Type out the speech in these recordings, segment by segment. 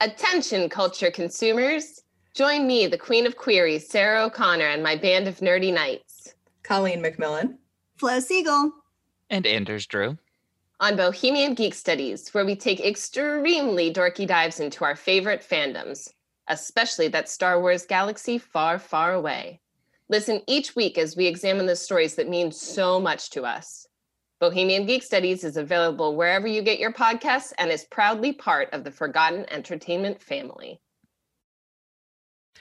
Attention, culture consumers. Join me, the queen of queries, Sarah O'Connor, and my band of nerdy knights Colleen McMillan. Flo Siegel. And Anders Drew. on Bohemian Geek Studies, where we take extremely dorky dives into our favorite fandoms, especially that Star Wars galaxy far, far away. Listen each week as we examine the stories that mean so much to us. Bohemian Geek Studies is available wherever you get your podcasts and is proudly part of the Forgotten Entertainment family.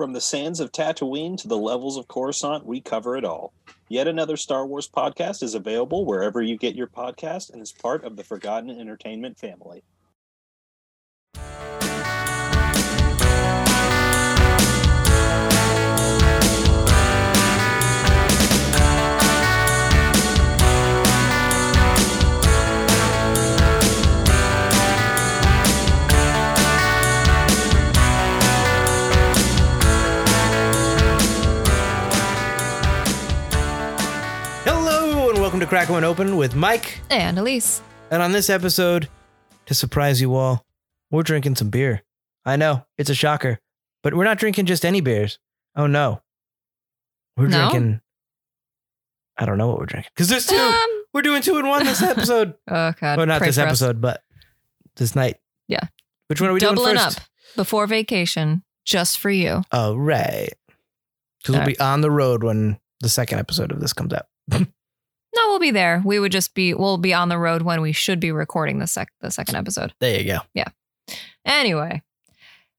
From the sands of Tatooine to the levels of Coruscant, we cover it all. Yet another Star Wars podcast is available wherever you get your podcast and is part of the Forgotten Entertainment family. Crack One Open with Mike. And Elise. And on this episode, to surprise you all, we're drinking some beer. I know it's a shocker, but we're not drinking just any beers. Oh no, we're No? drinking. I don't know what we're drinking because there's two. Um, we're doing two in one this episode. oh God. well, not pray this for us. episode, but this night. Yeah. Which one are we doing? Doubling doing up before vacation, just for you. Oh right, because we'll All be on the road when the second episode of this comes out. Be there. We would just be we'll be on the road when we should be recording the sec the second episode. There you go. Yeah. Anyway.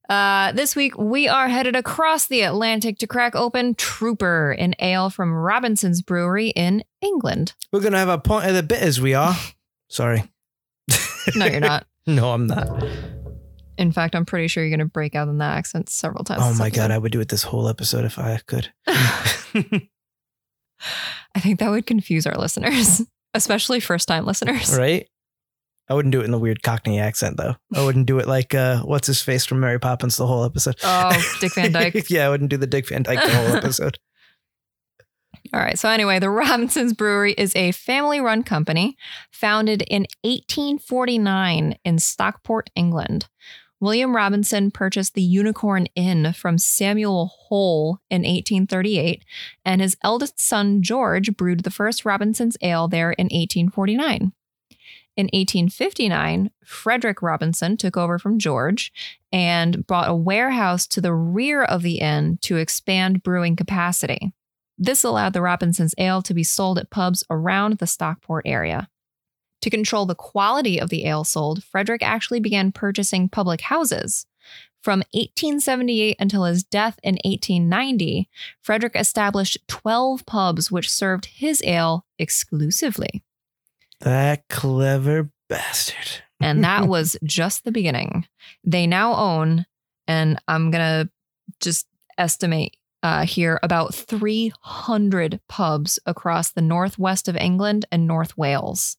Uh, this week we are headed across the Atlantic to crack open Trooper, an ale from Robinson's Brewery in England. We're gonna have a point of the bit as we are. Sorry. No, you're not. no, I'm not. In fact, I'm pretty sure you're to break out in that accent several times. Oh my god. I would do it this whole episode if I could. I think that would confuse our listeners, especially first time listeners. right? I wouldn't do it in the weird Cockney accent though. I wouldn't do it like uh what's his face from Mary Poppins the whole episode. Oh, Dick Van Dyke. yeah, I wouldn't do the Dick Van Dyke the whole episode. All right. So, anyway, the Robinsons Brewery is a family run company founded in 1849 in Stockport, England. William Robinson purchased the Unicorn Inn from Samuel Hole in 1838, and his eldest son, George, brewed the first Robinson's Ale there in 1849. In 1859, Frederick Robinson took over from George and bought a warehouse to the rear of the inn to expand brewing capacity. This allowed the Robinson's ale to be sold at pubs around the Stockport area. To control the quality of the ale sold, Frederick actually began purchasing public houses. From 1878 until his death in 1890, Frederick established 12 pubs which served his ale exclusively. That clever bastard. And that was just the beginning. They now own, and I'm going to just estimate uh, here, about 300 pubs across the northwest of England and North Wales.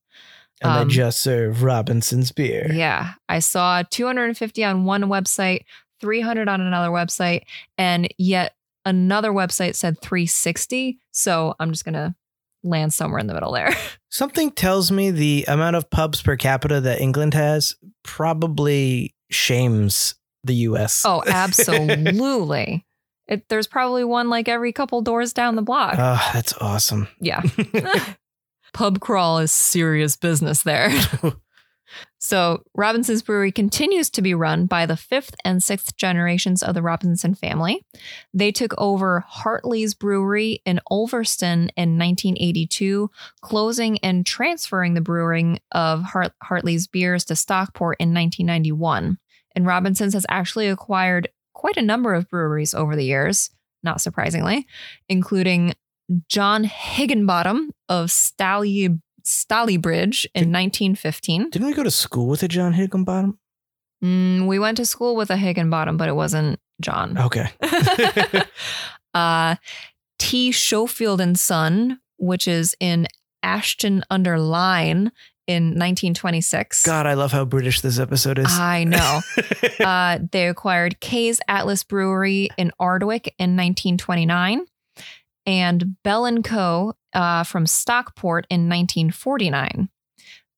And Um, they just serve Robinson's beer. Yeah. I saw 250 on one website, 300 on another website, and yet another website said 360. So I'm just going to land somewhere in the middle there. Something tells me the amount of pubs per capita that England has probably shames the US. Oh, absolutely. It, there's probably one like every couple doors down the block. Oh, that's awesome. yeah. Pub crawl is serious business there. so, Robinson's Brewery continues to be run by the fifth and sixth generations of the Robinson family. They took over Hartley's Brewery in Ulverston in 1982, closing and transferring the brewing of Hart- Hartley's beers to Stockport in 1991. And Robinson's has actually acquired quite a number of breweries over the years, not surprisingly, including John Higginbottom of Stally, Stalybridge in 1915. Didn't we go to school with a John Higginbottom? Mm, we went to school with a Higginbottom, but it wasn't John. Okay. uh, T. Schofield and Son, which is in Ashton under Lyne in 1926. God, I love how British this episode is. I know. uh, they acquired Kay's Atlas Brewery in Ardwick in 1929 and Bell and Co. Uh, from Stockport in 1949.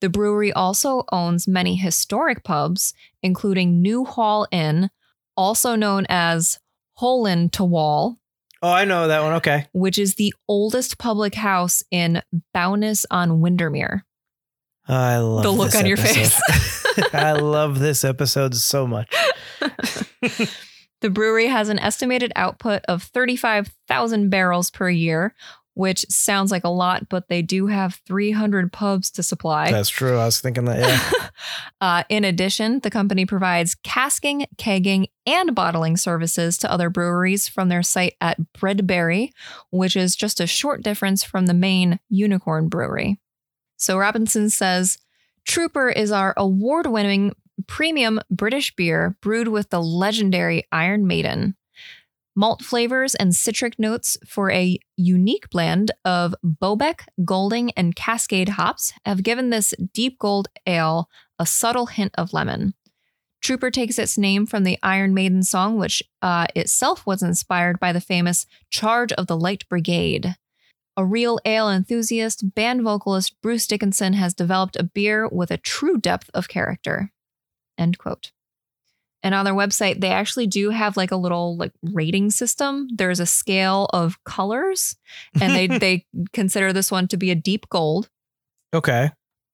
The brewery also owns many historic pubs, including New Hall Inn, also known as Hole in to Wall, oh, I know that one. Okay. which is the oldest public house in Bowness on Windermere. I love The look on your face. I love this episode so much. the brewery has an estimated output of 35,000 barrels per year, which sounds like a lot, but they do have 300 pubs to supply. That's true. I was thinking that. Yeah. uh, in addition, the company provides casking, kegging, and bottling services to other breweries from their site at Bredbury, which is just a short difference from the main Unicorn Brewery. So Robinson says Trooper is our award winning premium British beer brewed with the legendary Iron Maiden. Malt flavors and citric notes for a unique blend of Bobek, Golding, and Cascade hops have given this deep gold ale a subtle hint of lemon. Trooper takes its name from the Iron Maiden song, which uh, itself was inspired by the famous Charge of the Light Brigade. A real ale enthusiast, band vocalist Bruce Dickinson has developed a beer with a true depth of character. End quote. And on their website, they actually do have like a little like rating system. There's a scale of colors, and they they consider this one to be a deep gold. okay.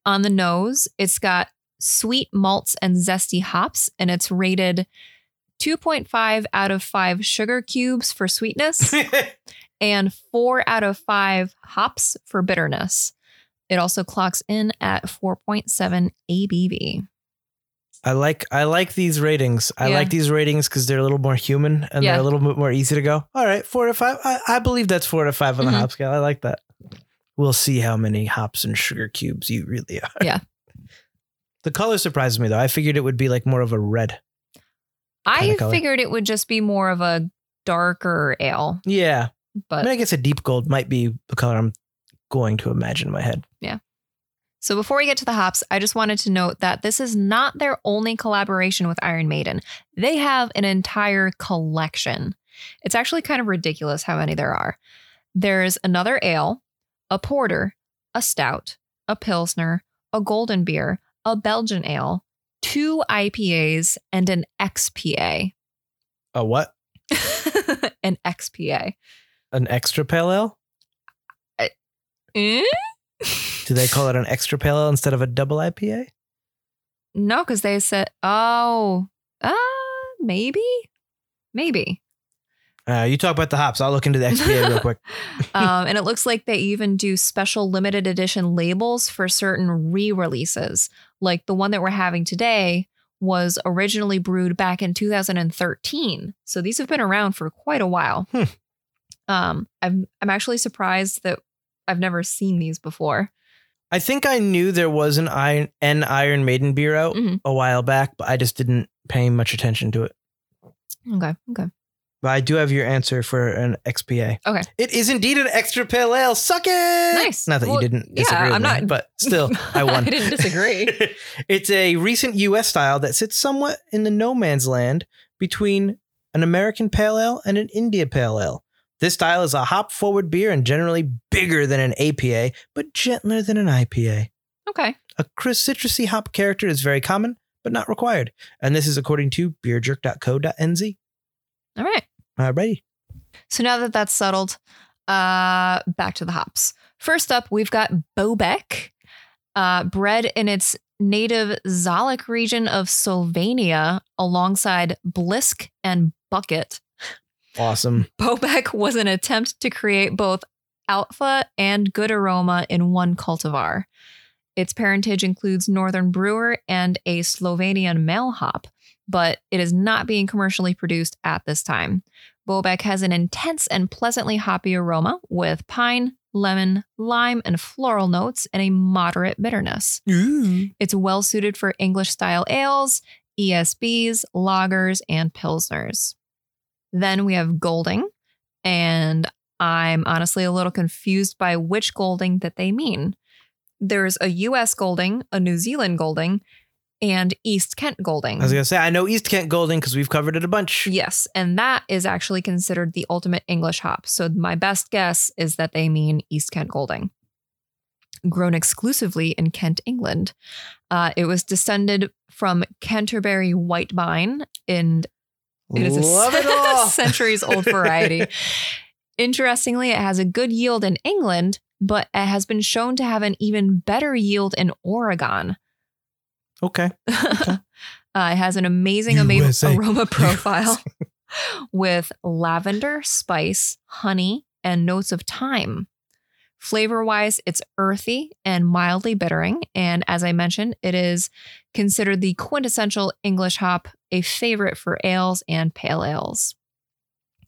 On the nose, it's got sweet malts and zesty hops, and it's rated 2.5 out of 5 sugar cubes for sweetness and 4 out of 5 hops for bitterness. It also clocks in at 4.7 ABV. I like I like these ratings. I Yeah. like these ratings because they're a little more human and Yeah. they're a little bit more easy to go. All right, four to five. I, I believe that's four to five on Mhm. the hop scale. I like that. We'll see how many hops and sugar cubes you really are. Yeah. The color surprises me though. I figured it would be like more of a red. I figured it would just be more of a darker ale, Yeah. I but mean, I guess a deep gold might be the color I'm going to imagine in my head. So before we get to the hops, I just wanted to note that this is not their only collaboration with Iron Maiden. They have an entire collection. It's actually kind of ridiculous how many there are. There's another ale, a porter, a stout, a pilsner, a golden beer, a Belgian ale, two IPAs, and an XPA. A what? an XPA. An extra pale ale? Eh? Do they call it an extra pale ale instead of a double IPA? No, because they said, oh, uh, maybe, maybe. Uh, you talk about the hops. I'll look into the XPA real quick. um, and it looks like they even do special limited edition labels for certain re releases. Like the one that we're having today was originally brewed back in 2013. So these have been around for quite a while. Hmm. Um, I'm, I'm actually surprised that I've never seen these before. I think I knew there was an Iron, an Iron Maiden beer out Mhm. a while back, but I just didn't pay much attention to it. Okay. Okay. But I do have your answer for an XPA. Okay. It is indeed an extra pale ale. Suck it. Nice. Not that Well, you didn't yeah, disagree with I'm me, not- but still, I won. I didn't disagree. it's a recent U.S. style that sits somewhat in the no man's land between an American pale ale and an India pale ale. This style is a hop forward beer and generally bigger than an APA, but gentler than an IPA. Okay. A crisp citrusy hop character is very common, but not required. And this is according to beerjerk.co.nz. All right. Alrighty. So now that that's settled, uh, back to the hops. First up, we've got Bobek, uh, bred in its native Zalec region of Slovenia alongside Blisk and Buket. Awesome. Bobek was an attempt to create both alpha and good aroma in one cultivar. Its parentage includes Northern Brewer and a Slovenian male hop, but it is not being commercially produced at this time. Bobek has an intense and pleasantly hoppy aroma with pine, lemon, lime, and floral notes and a moderate bitterness. It's well suited for English style ales, ESBs, lagers, and pilsners. Then we have Golding, and I'm honestly a little confused by which Golding that they mean. There's a US Golding, a New Zealand Golding, and East Kent Golding. I was gonna say I know East Kent Golding because we've covered it a bunch. Yes, and that is actually considered the ultimate English hop. So my best guess is that they mean East Kent Golding. Grown exclusively in Kent, England. Uh, it was descended from Canterbury White Vine, and it is a Love it centuries old variety. Interestingly, it has a good yield in England, but it has been shown to have an even better yield in Oregon. Okay. uh, it has an amazing ama- USA. aroma profile with lavender, spice, honey, and notes of thyme. Flavor wise, it's earthy and mildly bittering. And as I mentioned, it is considered the quintessential English hop, a favorite for ales and pale ales.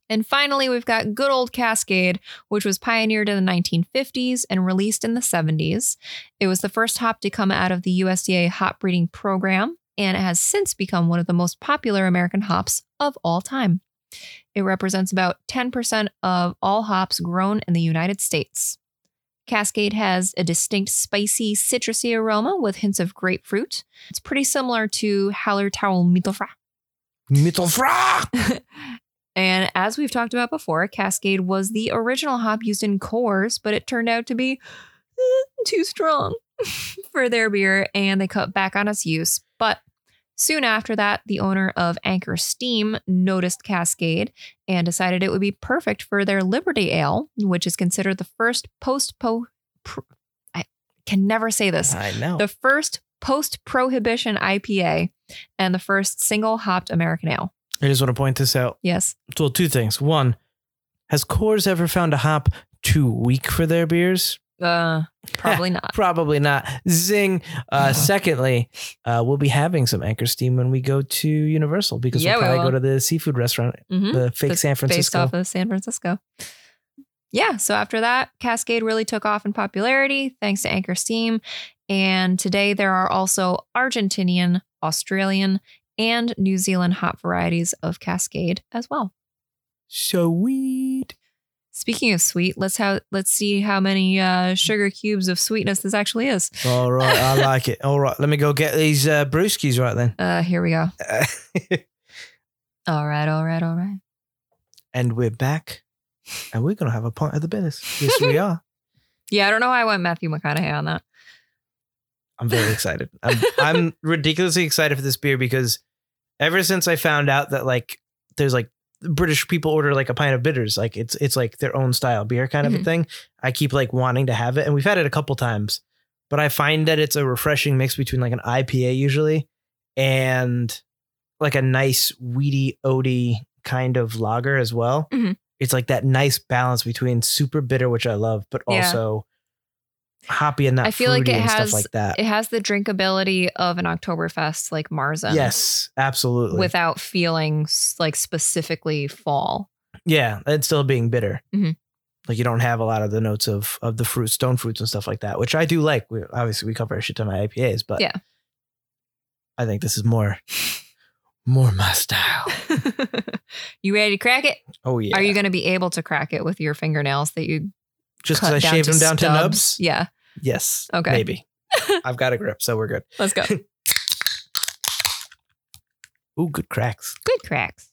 And finally, we've got good old Cascade, which was pioneered in the 1950s and released in the 70s. It was the first hop to come out of the USDA hop breeding program, and it has since become one of the most popular American hops of all time. It represents about 10% of all hops grown in the United States. Cascade has a distinct spicy, citrusy aroma with hints of grapefruit. It's pretty similar to Hallertau Mittelfra. Mittelfra. And as we've talked about before, Cascade was the original hop used in Coors, but it turned out to be eh, too strong for their beer, and they cut back on its use. But soon after that, the owner of Anchor Steam noticed Cascade and decided it would be perfect for their Liberty Ale, which is considered the first post po. Pro- I can never say this. I know. The first post prohibition IPA and the first single hopped American ale. I just want to point this out. Yes. Well, two things. One, has Coors ever found a hop too weak for their beers? Uh, probably not. Probably not. Zing. Uh, secondly, uh, we'll be having some Anchor Steam when we go to Universal because Yeah, we'll probably will. go to the seafood restaurant, Mhm. the fake That's San Based Francisco. off of San Francisco. Yeah. So after that, Cascade really took off in popularity thanks to Anchor Steam. And today there are also Argentinian, Australian, and New Zealand hot varieties of Cascade as well. Sweet. Speaking of sweet, let's how let's see how many uh, sugar cubes of sweetness this actually is. All right, I like it. All right, let me go get these uh, brewskis right then. Uh, here we go. All right, all right, all right. and we're back, and we're gonna have a pint of the Bennis. Yes, we are. Yeah, I don't know why I went Matthew McConaughey on that. I'm very excited. I'm, I'm ridiculously excited for this beer because ever since I found out that like there's like British people order like a pint of bitters, like it's it's like their own style beer kind of a Mhm. thing. I keep like wanting to have it, and we've had it a couple times, but I find that it's a refreshing mix between like an IPA usually and like a nice weedy oaty kind of lager as well. Mhm. It's like that nice balance between super bitter, which I love, but Yeah. also hoppy and not I feel like it has stuff like that. it has the drinkability of an Oktoberfest like Marzen. Yes, absolutely. Without feeling like specifically fall. yeah, and still being bitter. Mhm. Like you don't have a lot of the notes of of the fruit, stone fruits and stuff like that, which I do like. We, obviously, we cover a shit ton of IPAs, but Yeah. I think this is more more my style. you ready to crack it? Oh yeah. Are you going to be able to crack it with your fingernails that you just because I down shaved them down to nubs? Yeah. Yes. Okay. Maybe. I've got a grip, so we're good. Let's go. Ooh, good cracks. Good cracks.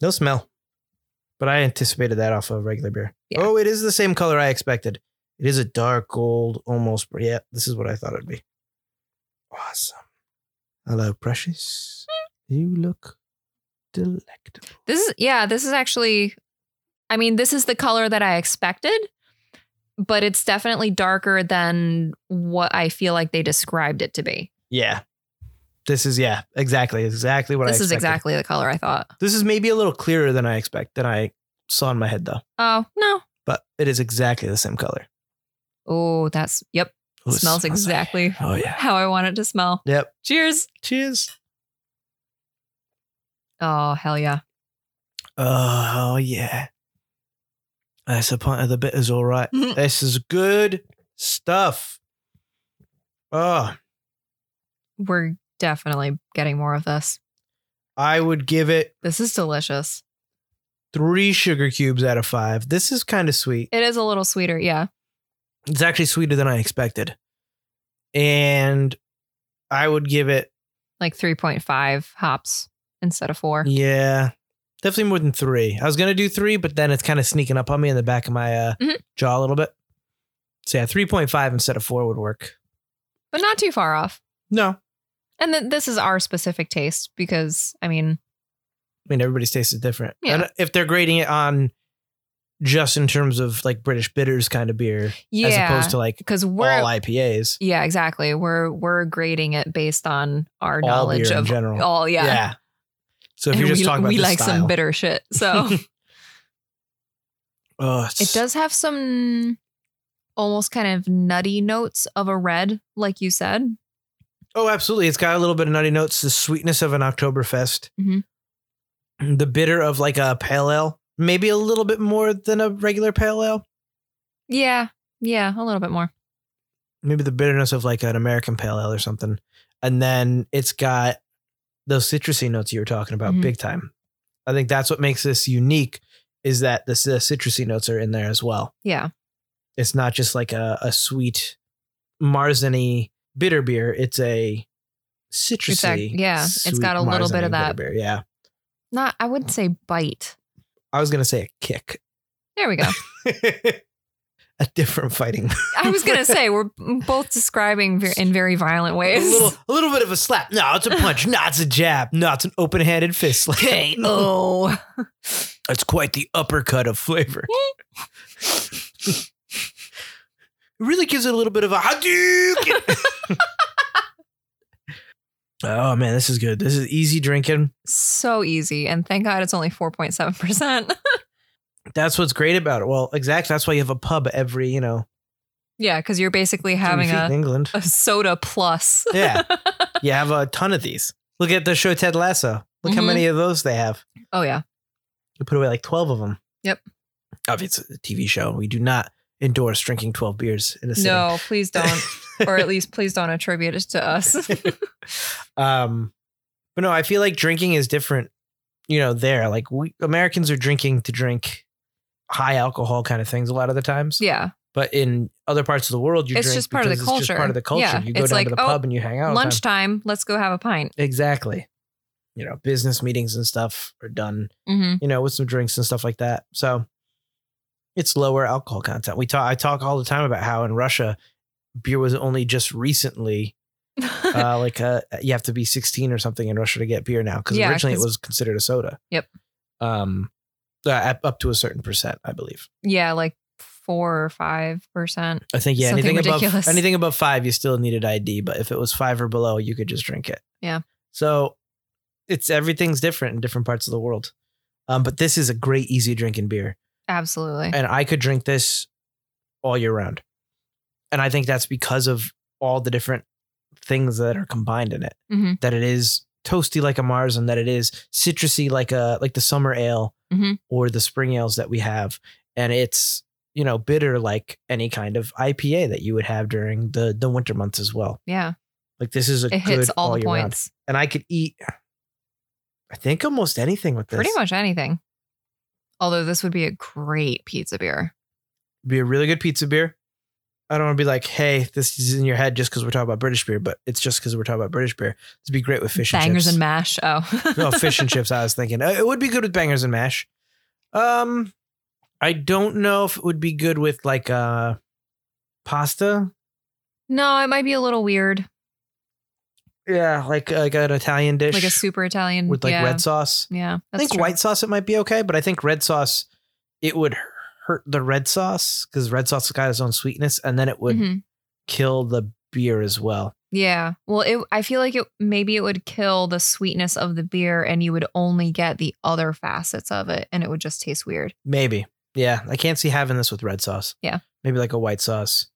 No smell. But I anticipated that off of regular beer. Yeah. Oh, it is the same color I expected. It is a dark gold, almost. Yeah, this is what I thought it'd be. Awesome. Hello, precious. You look delectable. This is yeah, this is actually I mean, this is the color that I expected, but it's definitely darker than what I feel like they described it to be. Yeah. This is yeah, exactly, exactly what I this is exactly the color I thought. This is maybe a little clearer than I expect than I saw in my head though. Oh, no. But it is exactly the same color. Oh, that's yep. Ooh, smells like- exactly Oh yeah. how I want it to smell. Yep. Cheers. Cheers. Oh, hell yeah. Oh yeah. That's a pint of the bitters, all right. Mhm. this is good stuff. Oh, We're definitely getting more of this. I would give it This is delicious. three sugar cubes out of five. This is kind of sweet. It is a little sweeter. Yeah. It's actually sweeter than I expected. And I would give it, Like 3.5 hops instead of four. yeah, definitely more than three. I was going to do three, but then it's kind of sneaking up on me in the back of my uh, Mhm. jaw a little bit. So yeah, 3.5 instead of four would work. But not too far off. No, And th- this is our specific taste because, I mean, I mean, everybody's taste is different. Yeah. And if they're grading it on just in terms of like British bitters kind of beer, yeah. as opposed to like because we're all IPAs, Yeah, exactly. We're we're grading it based on our All knowledge beer in of general. all. Yeah, So if And you're just we, talking about we like style, some bitter shit. So oh, it does have some almost kind of nutty notes of a red, like you said. Oh, absolutely. It's got a little bit of nutty notes, the sweetness of an Oktoberfest, Mhm. the bitter of like a pale ale, maybe a little bit more than a regular pale ale. Yeah, yeah, a little bit more. Maybe the bitterness of like an American pale ale or something. And then it's got those citrusy notes you were talking about Mhm. big time. I think that's what makes this unique is that the, the citrusy notes are in there as well. Yeah, It's not just like a, a sweet Marzeny bitter beer. It's a citrusy. yeah, It's got a little bit of that. beer. Yeah. not. I wouldn't say bite. I was gonna say a kick. There we go. a different fighting. I was gonna say we're both describing in very violent ways. a little, a little bit of a slap. No, it's a punch. no, it's a jab. No, it's an open-handed fist slap. Okay. Oh, It's quite the uppercut of flavor. it really gives it a little bit of a Hadouken. oh man, this is good. This is easy drinking. so easy, and thank God it's only four point seven percent. That's what's great about it. Well, exactly. That's why you have a pub every, you know, Yeah, because you're basically having a, England. a soda plus. Yeah. You have a ton of these. Look at the show Ted Lasso. Look how Mhm. many of those they have. oh yeah. You put away like 12 of them. Yep. Obviously, it's a TV show. We do not endorse drinking 12 beers in a sitting. No, please don't. or at least please don't attribute it to us. um, but no, I feel like drinking is different. You know, there like we Americans are drinking to drink high alcohol kind of things a lot of the times. yeah. But in other parts of the world, you It's drink just part of the it's just culture. part of the culture. Yeah, You go it's down like, to the oh, pub and you hang out. Lunchtime, let's go have a pint. Exactly. You know, business meetings and stuff are done. Mm-hmm. You know, with some drinks and stuff like that. So it's lower alcohol content. We talk. I talk all the time about how in Russia, beer was only just recently uh, like uh, you have to be 16 or something in Russia to get beer now because Yeah, originally it was considered a soda. Yep. Um, uh, up- to a certain percent, I believe. yeah, like four or five percent. I think yeah, Something anything ridiculous. above anything above five, you still needed ID. But if it was five or below, you could just drink it. Yeah. So it's everything's different in different parts of the world. Um, but this is a great easy drinking beer, Absolutely. and I could drink this all year round. And I think that's because of all the different things that are combined in it. Mhm. That it is toasty like a Mars, and that it is citrusy like a like the summer ale Mhm. or the spring ales that we have, and it's you know bitter like any kind of IPA that you would have during the the winter months as well. Yeah. Like this is a It good hits all the year round. points. and I could eat. I think almost anything with this. Pretty much anything. Although this would be a great pizza beer. be a really good pizza beer. I don't want to be like, hey, this is in your head just because we're talking about British beer, but it's just because we're talking about British beer. It'd be great with fish and Bangers chips. and mash. Oh. no, fish and chips. I was thinking Uh, it would be good with bangers and mash. Um, I don't know if it would be good with like uh pasta. No, it might be a little weird. Yeah, like like an Italian dish, Like a super Italian. with like yeah. red sauce. Yeah. I think true. white sauce it might be okay, but I think red sauce it would hurt the red sauce because red sauce has got its own sweetness, and then it would Mhm. kill the beer as well. Yeah. Well, it, I feel like it maybe it would kill the sweetness of the beer and you would only get the other facets of it and it would just taste weird. Maybe. Yeah. I can't see having this with red sauce. Yeah. Maybe like a white sauce.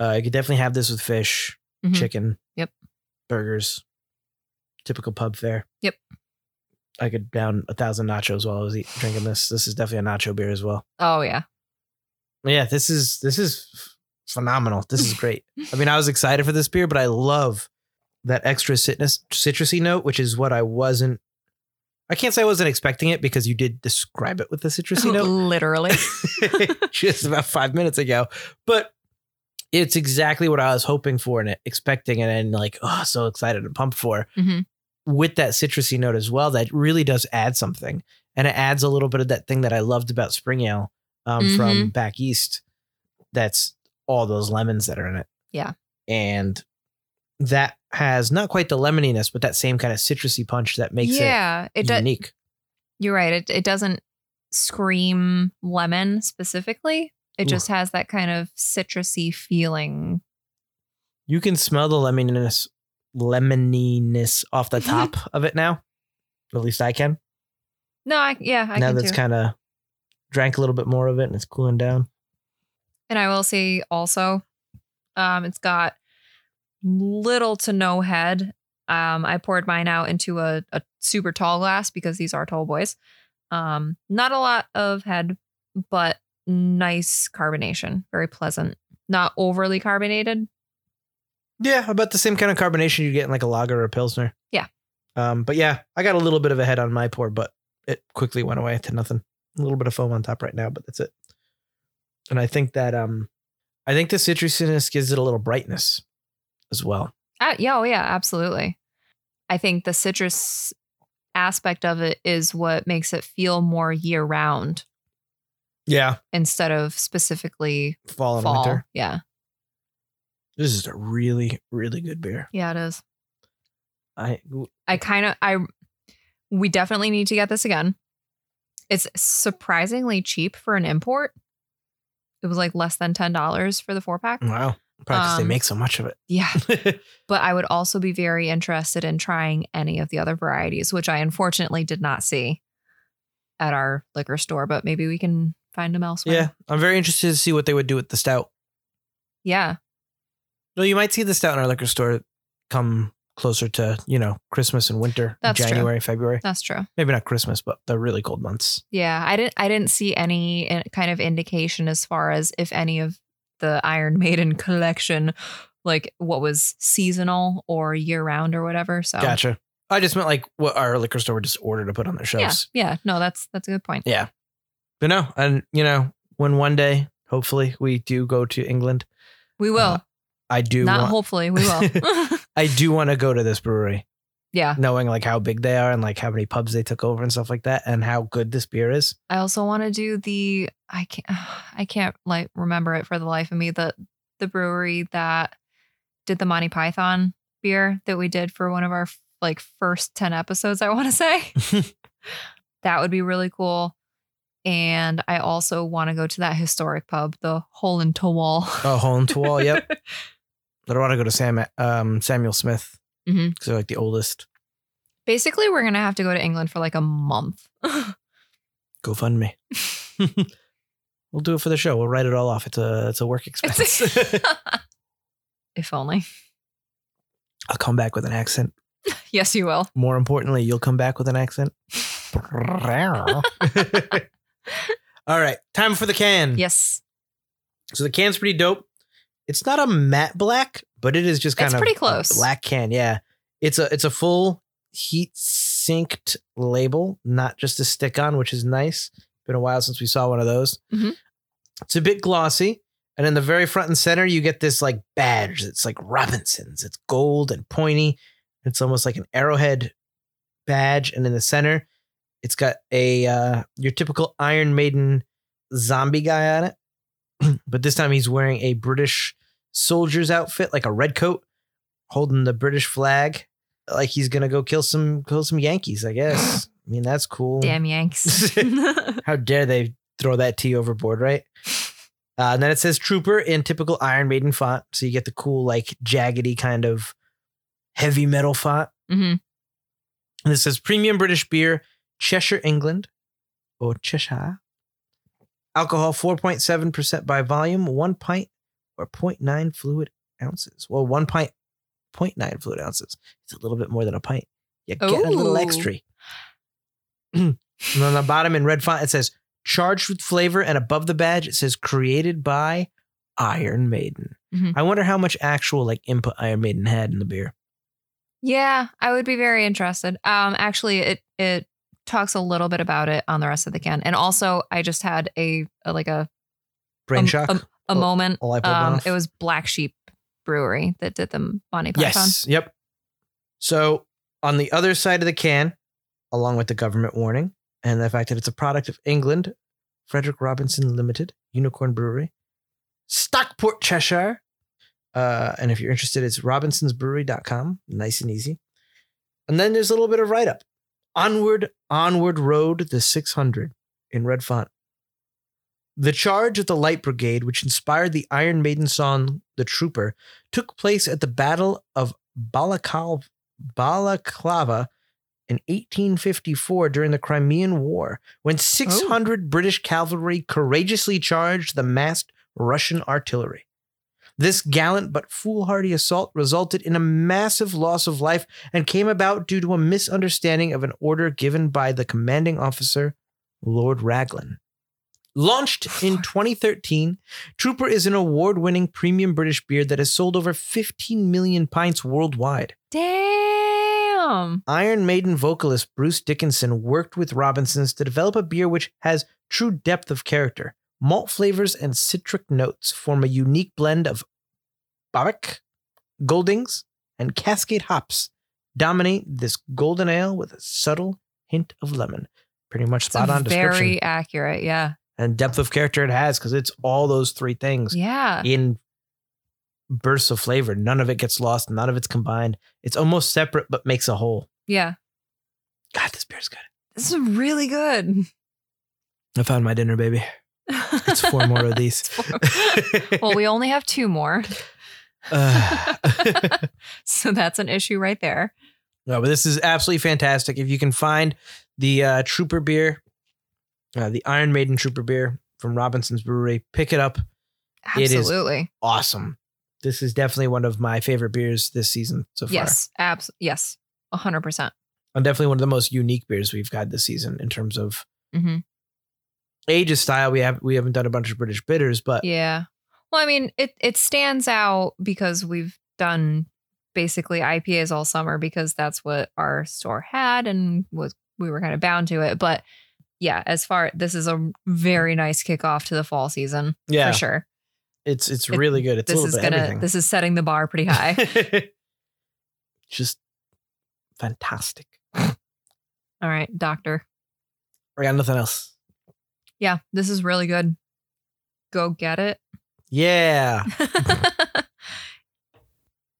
Uh, you could definitely have this with fish, Mhm. chicken. Yep. Burgers. Typical pub fare. Yep. I could down a thousand nachos while I was eat, drinking this. This is definitely a nacho beer as well. Oh yeah. Yeah, this is this is phenomenal. This is great. I mean, I was excited for this beer, but I love that extra citrus citrusy note, which is what I wasn't I can't say I wasn't expecting it because you did describe it with the citrusy note Literally. just about five minutes ago. But it's exactly what I was hoping for and expecting, and then like, oh, so excited and pumped for. Mhm. With that citrusy note as well, that really does add something, and it adds a little bit of that thing that I loved about spring ale um, from back east. That's all those lemons that are in it. Yeah. and that has not quite the lemoniness, but that same kind of citrusy punch that makes yeah, it, it unique. You're right. It it doesn't scream lemon specifically. It Ooh. just has that kind of citrusy feeling. You can smell the lemoniness lemoniness off the top of it now. At least I can. No, I, yeah, I now that's kind of drank a little bit more of it and it's cooling down. And I will say also, um, it's got little to no head. Um, I poured mine out into a, a super tall glass because these are tall boys. Um, not a lot of head, but nice carbonation, very pleasant. Not overly carbonated. Yeah, about the same kind of carbonation you get in like a lager or a pilsner. Yeah. Um, but yeah, I got a little bit of a head on my pour, but it quickly went away to nothing. A little bit of foam on top right now, but that's it. And I think that um, I think the citrusiness gives it a little brightness as well. Uh, yeah, oh yeah, absolutely. I think the citrus aspect of it is what makes it feel more year round Yeah, instead of specifically fall and fall. winter. Yeah, This is a really, really good beer. yeah, it is. I I kind of I we definitely need to get this again. It's surprisingly cheap for an import. It was like less than ten dollars for the four pack. wow, probably because they Um, make so much of it. Yeah, but I would also be very interested in trying any of the other varieties, which I unfortunately did not see at our liquor store. But maybe we can find them elsewhere. yeah, I'm very interested to see what they would do with the stout. yeah, Well, you might see the stout in our liquor store come closer to you know Christmas and winter, That's true. January, February. that's true. Maybe not Christmas, but the really cold months. Yeah, I didn't I didn't see any uh, kind of indication as far as if any of the Iron Maiden collection like what was seasonal or year round or whatever. So Gotcha. I just meant like what our liquor store would just order to put on their yeah, shelves. yeah, no, that's that's a good point. Yeah. But no, and you know, when one day, hopefully, we do go to England, We will. Uh, I do Not want, hopefully, we will. I do want to go to this brewery, yeah. knowing like how big they are and like how many pubs they took over and stuff like that, and how good this beer is. I also want to do the I can't I can't like remember it for the life of me the the brewery that did the Monty Python beer that we did for one of our like first 10 episodes I want to say. that would be really cool. And I also want to go to that historic pub, the Hole in Wall. Oh, hole into wall. Yep. I don't want to go to Sam um, Samuel Smith because Mhm. they're like the oldest. Basically, we're gonna have to go to England for like a month. Go fund me. we'll do it for the show. We'll write it all off. It's a it's a work expense. if only. I'll come back with an accent. Yes, you will. More importantly, you'll come back with an accent. All right, time for the can. Yes. So the can's pretty dope. It's not a matte black, but it is just kind It's of pretty a close. black can. Yeah, it's a it's a full heat synced label, not just a stick on, which is nice. Been a while since we saw one of those. Mhm. It's a bit glossy, and in the very front and center, you get this like badge. It's like Robinson's. It's gold and pointy. It's almost like an arrowhead badge, and in the center, it's got a uh, your typical Iron Maiden zombie guy on it, but this time he's wearing a British soldier's outfit, like a red coat, holding the British flag, like he's gonna go kill some kill some Yankees. I guess. I mean, that's cool. Damn Yanks. How dare they throw that tea overboard, right? Uh, and then it says Trooper in typical Iron Maiden font, so you get the cool like jaggedy kind of heavy metal font. hmm And it says premium British beer, Cheshire, England, or Cheshire. Alcohol 4.7% by volume, one pint or 0.9 fluid ounces. Well, one pint, 0.9 fluid ounces. It's a little bit more than a pint. You get a little extra. and on the bottom in red font, it says charged with flavor. And above the badge, it says created by Iron Maiden. Mhm. I wonder how much actual like input Iron Maiden had in the beer. Yeah, I would be very interested. Um, actually, it it talks a little bit about it on the rest of the can. And also, I just had a, a like a Brain um, shock. a, a Oh, moment. bulb Um, it was Black Sheep Brewery that did the Monty Python. Yes. Yep. So on the other side of the can, along with the government warning and the fact that it's a product of England, Frederick Robinson Limited, Unicorn Brewery, Stockport, Cheshire. Uh, and if you're interested, it's robinsonsbrewery.com. Nice and easy. And then there's a little bit of write up. Onward, onward road, the 600 in red font. The charge of the Light Brigade, which inspired the Iron Maiden song The Trooper, took place at the Battle of Balakal- Balaclava in 1854 during the Crimean War, when 600 British cavalry courageously charged the massed Russian artillery. This gallant but foolhardy assault resulted in a massive loss of life and came about due to a misunderstanding of an order given by the commanding officer, Lord Raglan. Launched in 2013, Trooper is an award winning premium British beer that has sold over 15 million pints worldwide. Damn. Iron Maiden vocalist Bruce Dickinson worked with Robinsons to develop a beer which has true depth of character. Malt flavors and citric notes form a unique blend of Bobek, Goldings, and Cascade hops. Dominate this golden ale with a subtle hint of lemon. Pretty much It's spot on description. very accurate. Yeah. And depth of character it has because it's all those three things Yeah. in bursts of flavor. None of it gets lost. None of it's combined. It's almost separate, but makes a whole. Yeah. God, this beer's good. This is really good. I found my dinner, baby. It's four more of these. well, we only have two more. Uh, so that's an issue right there. no, but this is absolutely fantastic. If you can find the uh, Trooper beer, uh, the Iron Maiden Trooper beer from Robinson's Brewery, pick it up. It is- Absolutely. Awesome. This is definitely one of my favorite beers this season so far. Yes. Abs. Yes. A hundred percent. And definitely one of the most unique beers we've got this season in terms of mm-hmm. age of style. We have we haven't done a bunch of British bitters, but Yeah. Well, I mean, it it stands out because we've done basically IPAs all summer because that's what our store had and was we were kind of bound to it. But yeah, as far this is a very nice kickoff to the fall season yeah, for sure. it's it's It- really good. It's a This little is bit gonna everything. this is setting the bar pretty high. Just fantastic. all right, doctor. I got nothing else. Yeah, this is really good. Go get it. Yeah.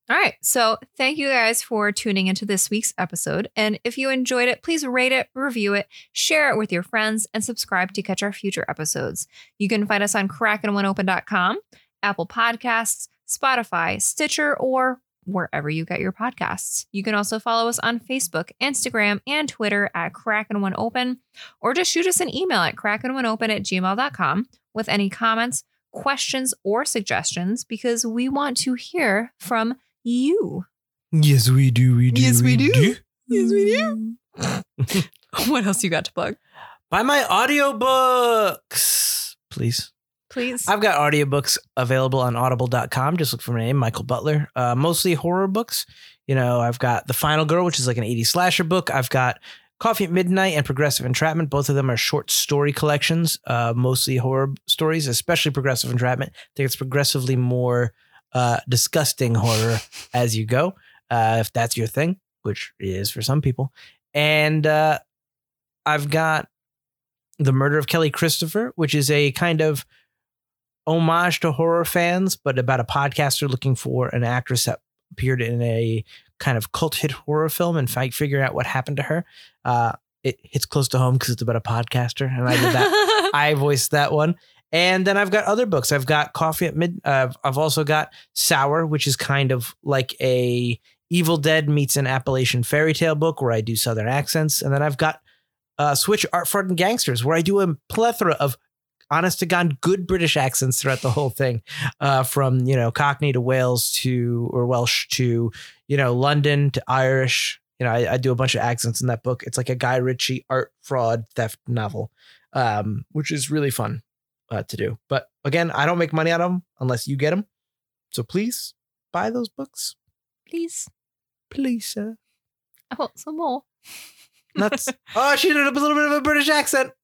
All right. So, thank you guys for tuning into this week's episode. And if you enjoyed it, please rate it, review it, share it with your friends, and subscribe to catch our future episodes. You can find us on crackandoneopen.com, Apple Podcasts, Spotify, Stitcher, or wherever you get your podcasts. You can also follow us on Facebook, Instagram, and Twitter at crackandoneopen, or just shoot us an email at crackandoneopen at gmail.com with any comments, questions, or suggestions because we want to hear from you. yes, we do. We do. Yes, we do. Yes, we do. what else you got to plug? Buy my audiobooks, please. Please. I've got audiobooks available on audible.com. Just look for my name, Michael Butler. Uh, mostly horror books. You know, I've got The Final Girl, which is like an 80s slasher book. I've got Coffee at Midnight and Progressive Entrapment. Both of them are short story collections, uh, mostly horror stories, especially Progressive Entrapment. I think it's progressively more uh, disgusting horror as you go, uh, if that's your thing, which is for some people. And uh, I've got The Murder of Kelly Christopher, which is a kind of homage to horror fans, but about a podcaster looking for an actress that appeared in a kind of cult hit horror film and fi- figuring out what happened to her. Uh, it hits close to home because it's about a podcaster, and I did that. I voiced that one. And then I've got other books. I've got Coffee at Mid. Uh, I've also got Sour, which is kind of like a Evil Dead meets an Appalachian fairy tale book where I do Southern accents. And then I've got uh, Switch Art Fart and Gangsters, where I do a plethora of honest to God good British accents throughout the whole thing, uh, from you know Cockney to Wales to or Welsh to you know London to Irish. You know, I, I do a bunch of accents in that book. It's like a Guy Ritchie art fraud theft novel, um, which is really fun uh, to do. But again, I don't make money out of them unless you get them. So please buy those books, Please. please, sir. I want some more. nuts. oh, she did a little bit of a British accent.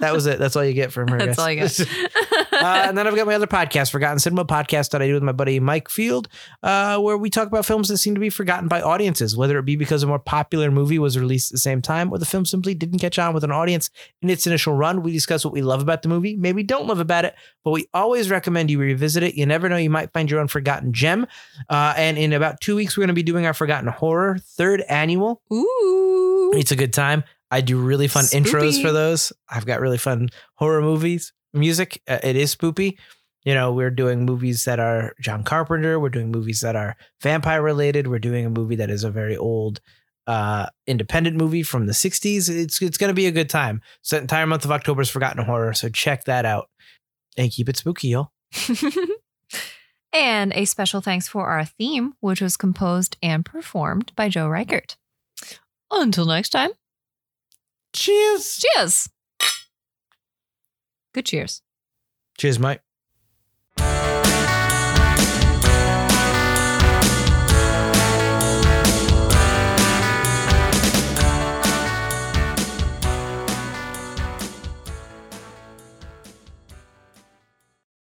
That was it. That's all you get from her. That's guys. all you get. uh, and then I've got my other podcast, Forgotten Cinema Podcast, that I do with my buddy Mike Field, uh, where we talk about films that seem to be forgotten by audiences, whether it be because a more popular movie was released at the same time or the film simply didn't catch on with an audience in its initial run. We discuss what we love about the movie, maybe don't love about it, but we always recommend you revisit it. You never know, you might find your own forgotten gem. Uh, and in about two weeks, we're going to be doing our Forgotten Horror third annual. Ooh. It's a good time. I do really fun intros for those. I've got really fun horror movies, music. Uh, it is spoopy. You know, we're doing movies that are John Carpenter. We're doing movies that are vampire related. We're doing a movie that is a very old uh, independent movie from the 60s. It's it's going to be a good time. So the entire month of October is Forgotten Horror. So check that out and keep it spooky, y'all. and a special thanks for our theme, which was composed and performed by Joe Reichert. Until next time, Cheers. cheers. Good cheers. Cheers, Mike.